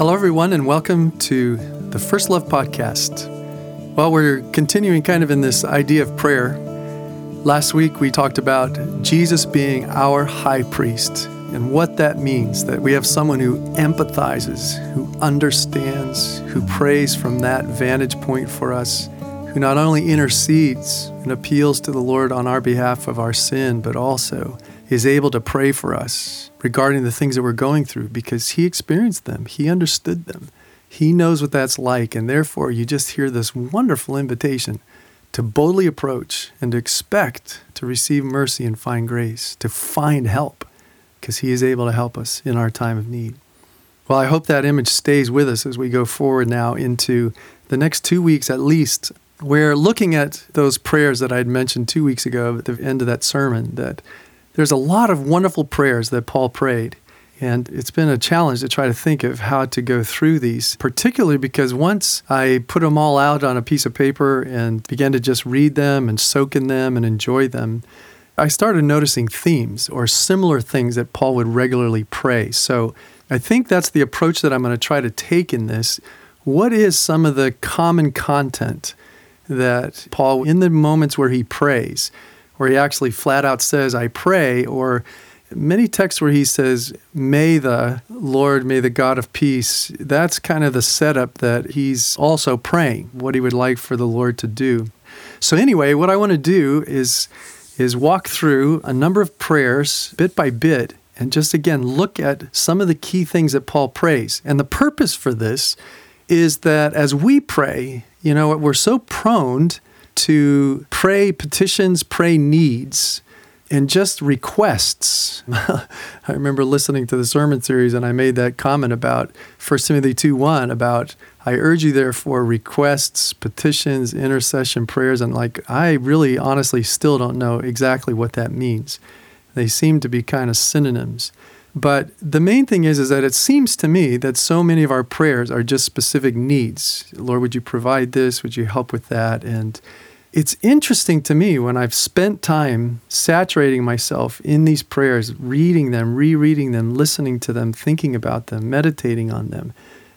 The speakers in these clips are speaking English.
Hello, everyone, and welcome to the First Love Podcast. Well, we're continuing kind of in this idea of prayer. Last week, we talked about Jesus being our high priest and what that means that we have someone who empathizes, who understands, who prays from that vantage point for us, who not only intercedes and appeals to the Lord on our behalf of our sin, but also is able to pray for us regarding the things that we're going through because he experienced them, he understood them, he knows what that's like. And therefore, you just hear this wonderful invitation to boldly approach and to expect to receive mercy and find grace, to find help because he is able to help us in our time of need. Well, I hope that image stays with us as we go forward now into the next two weeks at least. We're looking at those prayers that I had mentioned two weeks ago at the end of that sermon that there's a lot of wonderful prayers that Paul prayed. And it's been a challenge to try to think of how to go through these, particularly because once I put them all out on a piece of paper and began to just read them and soak in them and enjoy them, I started noticing themes or similar things that Paul would regularly pray. So I think that's the approach that I'm going to try to take in this. What is some of the common content that Paul, in the moments where he prays, where he actually flat out says, I pray, or many texts where he says, May the Lord, may the God of peace. That's kind of the setup that he's also praying, what he would like for the Lord to do. So, anyway, what I want to do is, is walk through a number of prayers bit by bit and just again look at some of the key things that Paul prays. And the purpose for this is that as we pray, you know, we're so prone to pray petitions, pray needs, and just requests. I remember listening to the sermon series and I made that comment about 1 Timothy 2 1 about, I urge you therefore requests, petitions, intercession, prayers. And like, I really honestly still don't know exactly what that means. They seem to be kind of synonyms. But the main thing is, is that it seems to me that so many of our prayers are just specific needs. Lord, would you provide this? Would you help with that? And it's interesting to me when I've spent time saturating myself in these prayers, reading them, rereading them, listening to them, thinking about them, meditating on them.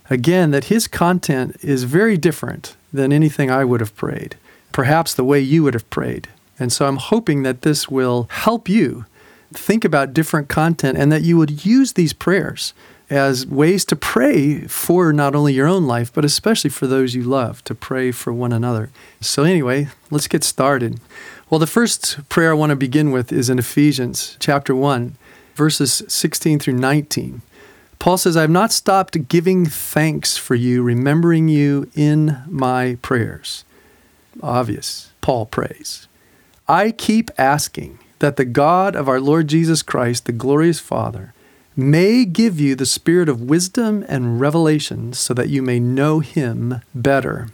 Again, that his content is very different than anything I would have prayed, perhaps the way you would have prayed. And so I'm hoping that this will help you think about different content and that you would use these prayers as ways to pray for not only your own life, but especially for those you love, to pray for one another. So, anyway, let's get started. Well, the first prayer I want to begin with is in Ephesians chapter 1, verses 16 through 19. Paul says, I have not stopped giving thanks for you, remembering you in my prayers. Obvious. Paul prays. I keep asking that the God of our Lord Jesus Christ, the glorious Father, may give you the spirit of wisdom and revelation so that you may know him better.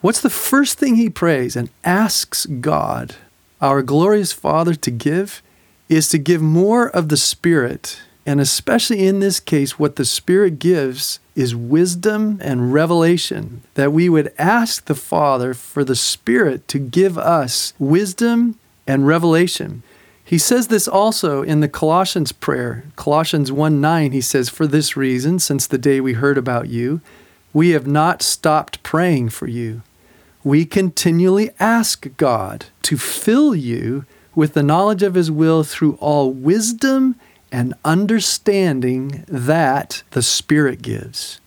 What's the first thing he prays and asks God, our glorious Father, to give? Is to give more of the Spirit. And especially in this case, what the Spirit gives is wisdom and revelation. That we would ask the Father for the Spirit to give us wisdom and revelation. He says this also in the Colossians prayer. Colossians 1 9, he says, For this reason, since the day we heard about you, we have not stopped praying for you. We continually ask God to fill you with the knowledge of his will through all wisdom and understanding that the Spirit gives.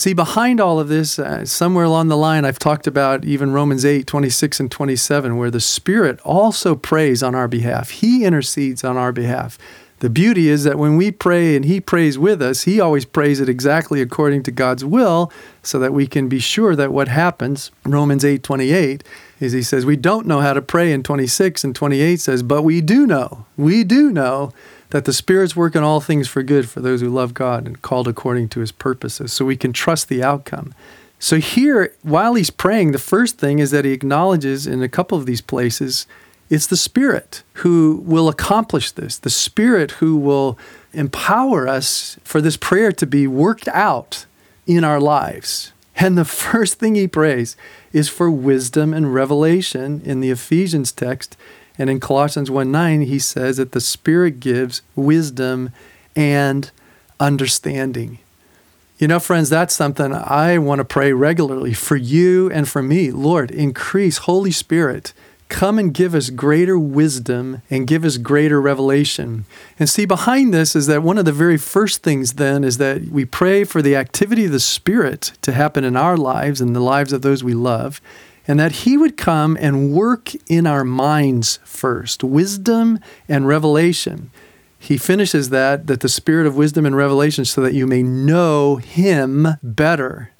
See, behind all of this, uh, somewhere along the line, I've talked about even Romans 8, 26 and 27, where the Spirit also prays on our behalf. He intercedes on our behalf. The beauty is that when we pray and He prays with us, He always prays it exactly according to God's will so that we can be sure that what happens, Romans 8, 28, is He says, We don't know how to pray in 26, and 28 says, But we do know. We do know that the Spirit's working all things for good for those who love God and called according to his purposes, so we can trust the outcome. So, here, while he's praying, the first thing is that he acknowledges in a couple of these places it's the Spirit who will accomplish this, the Spirit who will empower us for this prayer to be worked out in our lives. And the first thing he prays is for wisdom and revelation in the Ephesians text. And in Colossians 1 9, he says that the Spirit gives wisdom and understanding. You know, friends, that's something I want to pray regularly for you and for me. Lord, increase Holy Spirit. Come and give us greater wisdom and give us greater revelation. And see, behind this is that one of the very first things then is that we pray for the activity of the Spirit to happen in our lives and the lives of those we love, and that He would come and work in our minds first wisdom and revelation. He finishes that that the spirit of wisdom and revelation so that you may know him better.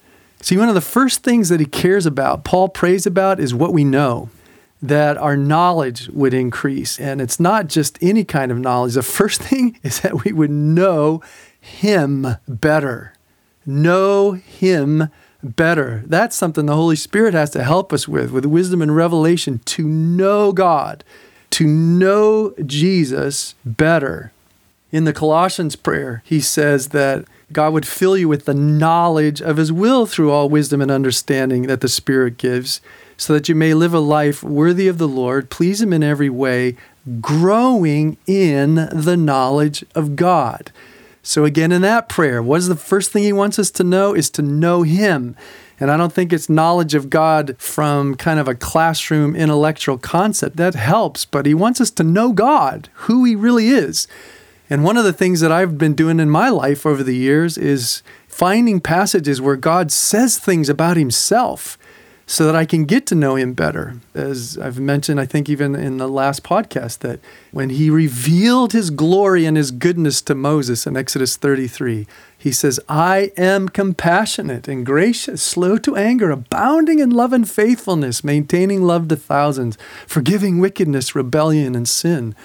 See one of the first things that he cares about paul prays about is what we know that our knowledge would increase. And it's not just any kind of knowledge. The first thing is that we would know him better. Know him better that's something the holy spirit has to help us with with wisdom and revelation to know god to know Jesus better. In the Colossians prayer, he says that God would fill you with the knowledge of his will through all wisdom and understanding that the Spirit gives, so that you may live a life worthy of the Lord, please him in every way, growing in the knowledge of God. So, again, in that prayer, what is the first thing he wants us to know? Is to know him. And I don't think it's knowledge of God from kind of a classroom intellectual concept. That helps, but He wants us to know God, who He really is. And one of the things that I've been doing in my life over the years is finding passages where God says things about Himself so that I can get to know him better. As I've mentioned, I think even in the last podcast, that when he revealed his glory and his goodness to Moses in Exodus 33, he says, I am compassionate and gracious, slow to anger, abounding in love and faithfulness, maintaining love to thousands, forgiving wickedness, rebellion, and sin.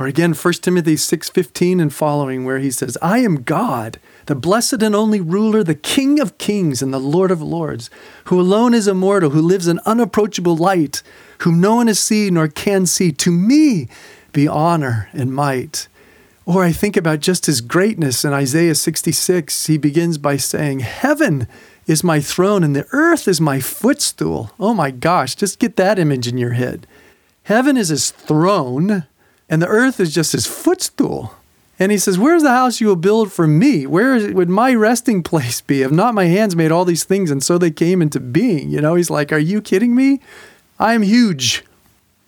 Or again, 1 Timothy 6:15 and following where he says, "I am God, the blessed and only ruler, the King of kings and the Lord of lords, who alone is immortal, who lives in unapproachable light, whom no one has seen nor can see. To me be honor and might." Or I think about just his greatness in Isaiah 66. He begins by saying, "Heaven is my throne and the earth is my footstool." Oh my gosh, just get that image in your head. Heaven is his throne and the earth is just his footstool. And he says, Where's the house you will build for me? Where would my resting place be? Have not my hands made all these things and so they came into being? You know, he's like, Are you kidding me? I am huge.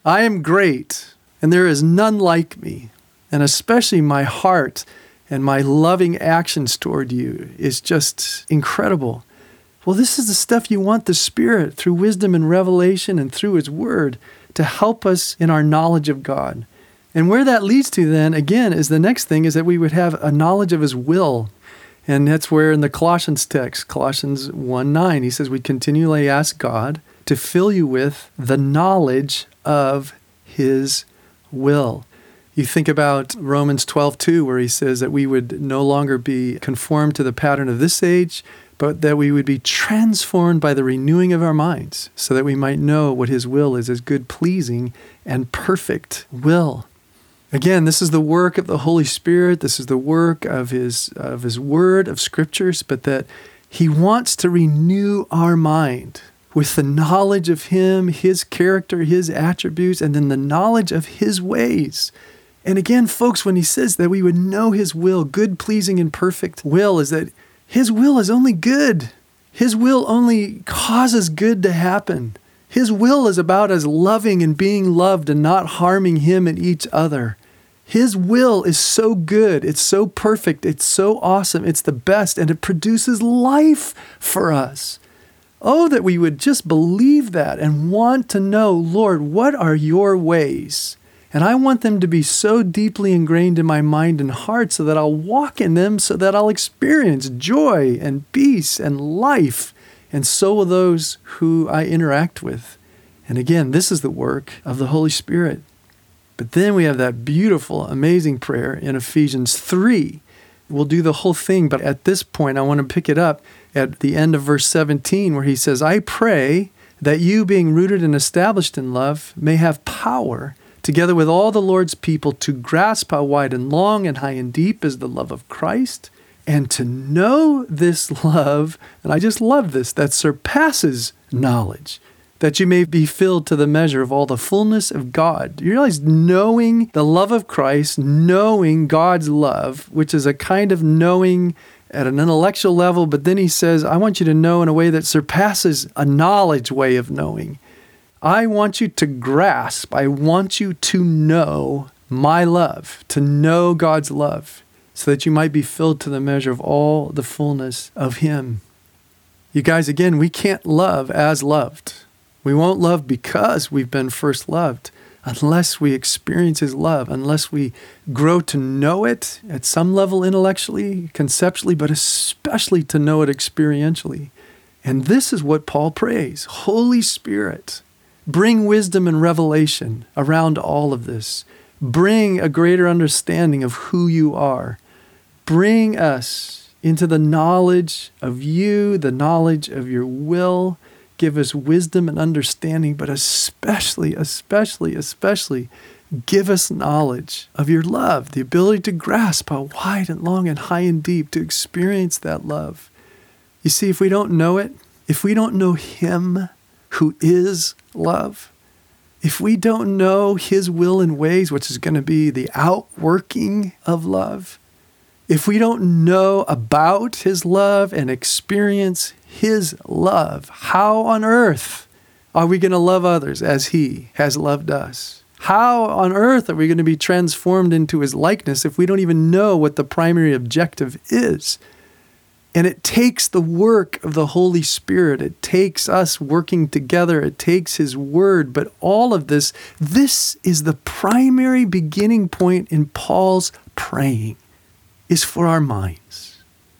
I am great. And there is none like me. And especially my heart and my loving actions toward you is just incredible. Well, this is the stuff you want the Spirit through wisdom and revelation and through His Word to help us in our knowledge of God. And where that leads to then, again, is the next thing is that we would have a knowledge of his will. And that's where in the Colossians text, Colossians 1 9, he says, We continually ask God to fill you with the knowledge of his will. You think about Romans 12 2, where he says that we would no longer be conformed to the pattern of this age, but that we would be transformed by the renewing of our minds, so that we might know what his will is, his good, pleasing, and perfect will. Again, this is the work of the Holy Spirit. This is the work of his of his word of scriptures, but that he wants to renew our mind with the knowledge of him, his character, his attributes, and then the knowledge of his ways. And again, folks, when he says that we would know his will, good, pleasing, and perfect will, is that his will is only good. His will only causes good to happen. His will is about us loving and being loved and not harming him and each other. His will is so good, it's so perfect, it's so awesome, it's the best, and it produces life for us. Oh, that we would just believe that and want to know, Lord, what are your ways? And I want them to be so deeply ingrained in my mind and heart so that I'll walk in them, so that I'll experience joy and peace and life. And so will those who I interact with. And again, this is the work of the Holy Spirit. But then we have that beautiful, amazing prayer in Ephesians 3. We'll do the whole thing, but at this point, I want to pick it up at the end of verse 17, where he says, I pray that you, being rooted and established in love, may have power, together with all the Lord's people, to grasp how wide and long and high and deep is the love of Christ, and to know this love, and I just love this, that surpasses knowledge that you may be filled to the measure of all the fullness of God. You realize knowing the love of Christ, knowing God's love, which is a kind of knowing at an intellectual level, but then he says, I want you to know in a way that surpasses a knowledge way of knowing. I want you to grasp, I want you to know my love, to know God's love, so that you might be filled to the measure of all the fullness of Him. You guys, again, we can't love as loved. We won't love because we've been first loved unless we experience His love, unless we grow to know it at some level intellectually, conceptually, but especially to know it experientially. And this is what Paul prays Holy Spirit, bring wisdom and revelation around all of this. Bring a greater understanding of who you are. Bring us into the knowledge of you, the knowledge of your will give us wisdom and understanding, but especially, especially, especially, give us knowledge of your love, the ability to grasp how wide and long and high and deep, to experience that love. You see, if we don't know it, if we don't know Him who is love, if we don't know His will and ways, which is going to be the outworking of love, if we don't know about His love and experience his love. How on earth are we going to love others as He has loved us? How on earth are we going to be transformed into His likeness if we don't even know what the primary objective is? And it takes the work of the Holy Spirit. It takes us working together. It takes His Word. But all of this, this is the primary beginning point in Paul's praying, is for our minds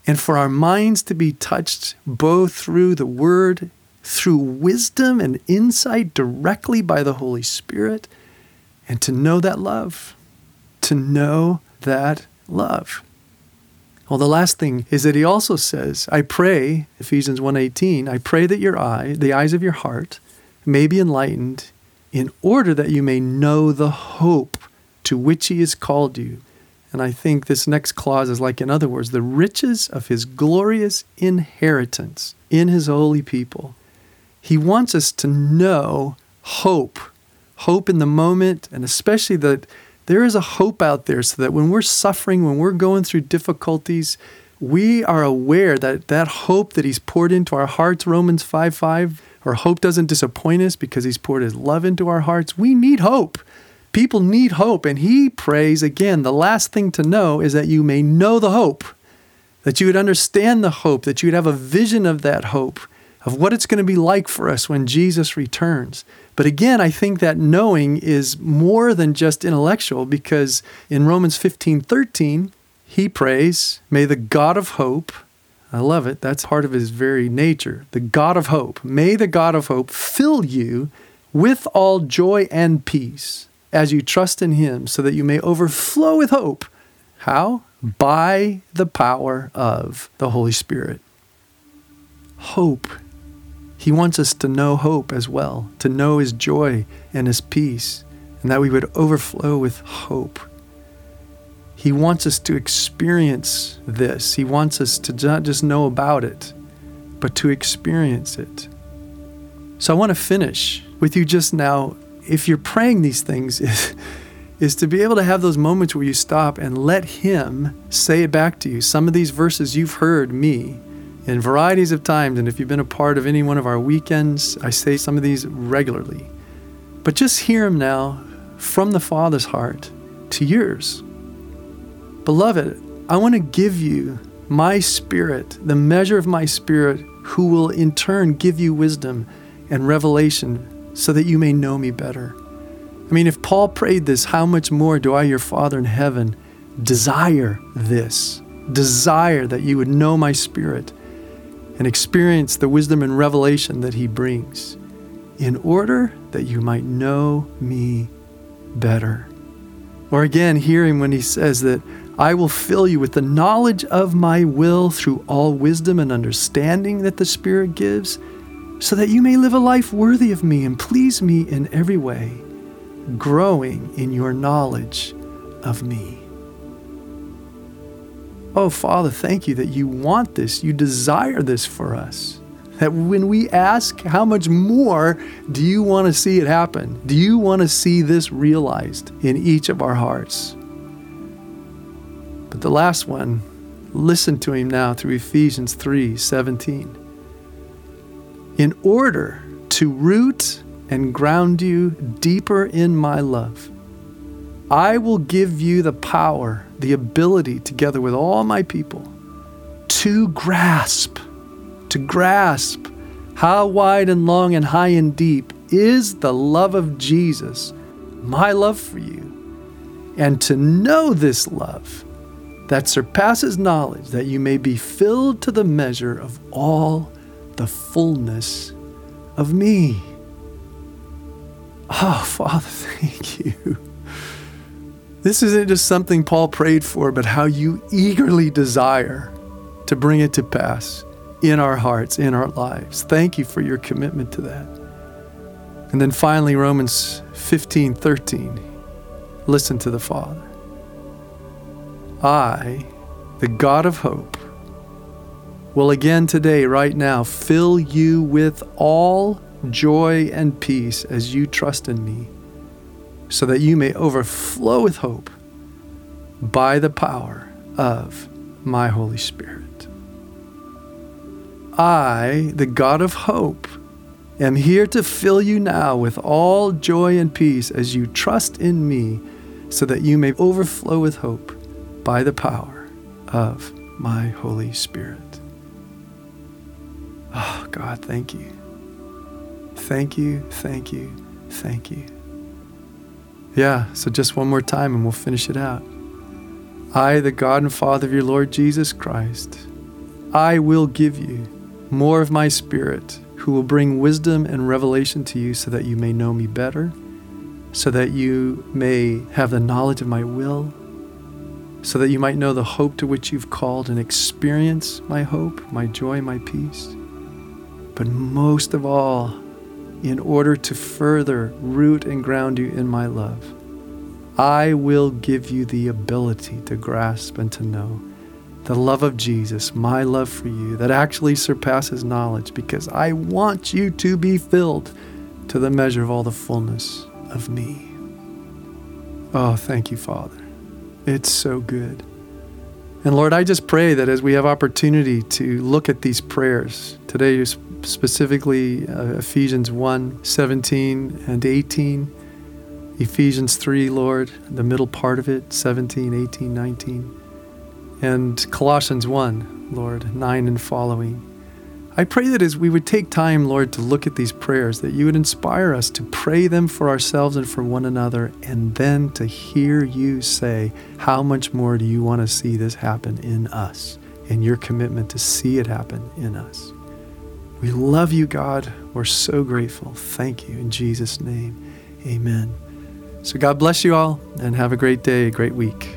and for our minds to be touched both through the Word, through wisdom and insight directly by the Holy Spirit, and to know that love. To know that love. Well, the last thing is that he also says, I pray, Ephesians 1:18, I pray that your eye, the eyes of your heart, may be enlightened in order that you may know the hope to which he has called you and I think this next clause is like, in other words, the riches of his glorious inheritance in his holy people. He wants us to know hope, hope in the moment, and especially that there is a hope out there so that when we're suffering, when we're going through difficulties, we are aware that that hope that he's poured into our hearts, Romans 5 5, our hope doesn't disappoint us because he's poured his love into our hearts. We need hope. People need hope, and he prays again. The last thing to know is that you may know the hope, that you would understand the hope, that you would have a vision of that hope, of what it's going to be like for us when Jesus returns. But again, I think that knowing is more than just intellectual because in Romans 15 13, he prays, May the God of hope, I love it, that's part of his very nature, the God of hope, may the God of hope fill you with all joy and peace as you trust in Him, so that you may overflow with hope. How? By the power of the Holy Spirit. Hope. He wants us to know hope as well, to know His joy and His peace, and that we would overflow with hope. He wants us to experience this. He wants us to not just know about it, but to experience it. So I want to finish with you just now if you're praying these things, is, is to be able to have those moments where you stop and let Him say it back to you. Some of these verses you've heard me in varieties of times, and if you've been a part of any one of our weekends, I say some of these regularly. But just hear Him now from the Father's heart to yours. Beloved, I want to give you my Spirit, the measure of my Spirit, who will in turn give you wisdom and revelation so that you may know me better. I mean, if Paul prayed this, how much more do I, your Father in heaven, desire this? Desire that you would know my Spirit and experience the wisdom and revelation that He brings, in order that you might know me better. Or again, hearing when He says that I will fill you with the knowledge of my will through all wisdom and understanding that the Spirit gives so that you may live a life worthy of me and please me in every way, growing in your knowledge of me. Oh, Father, thank you that you want this, you desire this for us. That when we ask, how much more do you want to see it happen? Do you want to see this realized in each of our hearts? But the last one, Listen to him now through Ephesians 3 17. In order to root and ground you deeper in my love, I will give you the power, the ability, together with all my people, to grasp, to grasp how wide and long and high and deep is the love of Jesus, my love for you, and to know this love that surpasses knowledge, that you may be filled to the measure of all the fullness of me. Oh, Father, thank you. This isn't just something Paul prayed for, but how you eagerly desire to bring it to pass in our hearts, in our lives. Thank you for your commitment to that. And then finally, Romans 15 13. Listen to the Father. I, the God of hope, will again today, right now, fill you with all joy and peace as you trust in me, so that you may overflow with hope by the power of my Holy Spirit. I, the God of hope, am here to fill you now with all joy and peace as you trust in me, so that you may overflow with hope by the power of my Holy Spirit. God, thank you. Thank you, thank you, thank you. Yeah, so just one more time and we'll finish it out. I, the God and Father of your Lord Jesus Christ, I will give you more of my Spirit, who will bring wisdom and revelation to you so that you may know me better, so that you may have the knowledge of my will, so that you might know the hope to which you've called and experience my hope, my joy, my peace but most of all, in order to further root and ground you in my love, I will give you the ability to grasp and to know the love of Jesus, my love for you, that actually surpasses knowledge, because I want you to be filled to the measure of all the fullness of me. Oh, thank you, Father. It's so good. And Lord, I just pray that as we have opportunity to look at these prayers, today specifically uh, Ephesians 1 17 and 18. Ephesians 3, Lord, the middle part of it, 17, 18, 19. And Colossians 1, Lord, 9 and following. I pray that as we would take time, Lord, to look at these prayers, that you would inspire us to pray them for ourselves and for one another, and then to hear you say, How much more do you want to see this happen in us? And your commitment to see it happen in us. We love you, God. We're so grateful. Thank you. In Jesus' name, amen. So God bless you all and have a great day, a great week.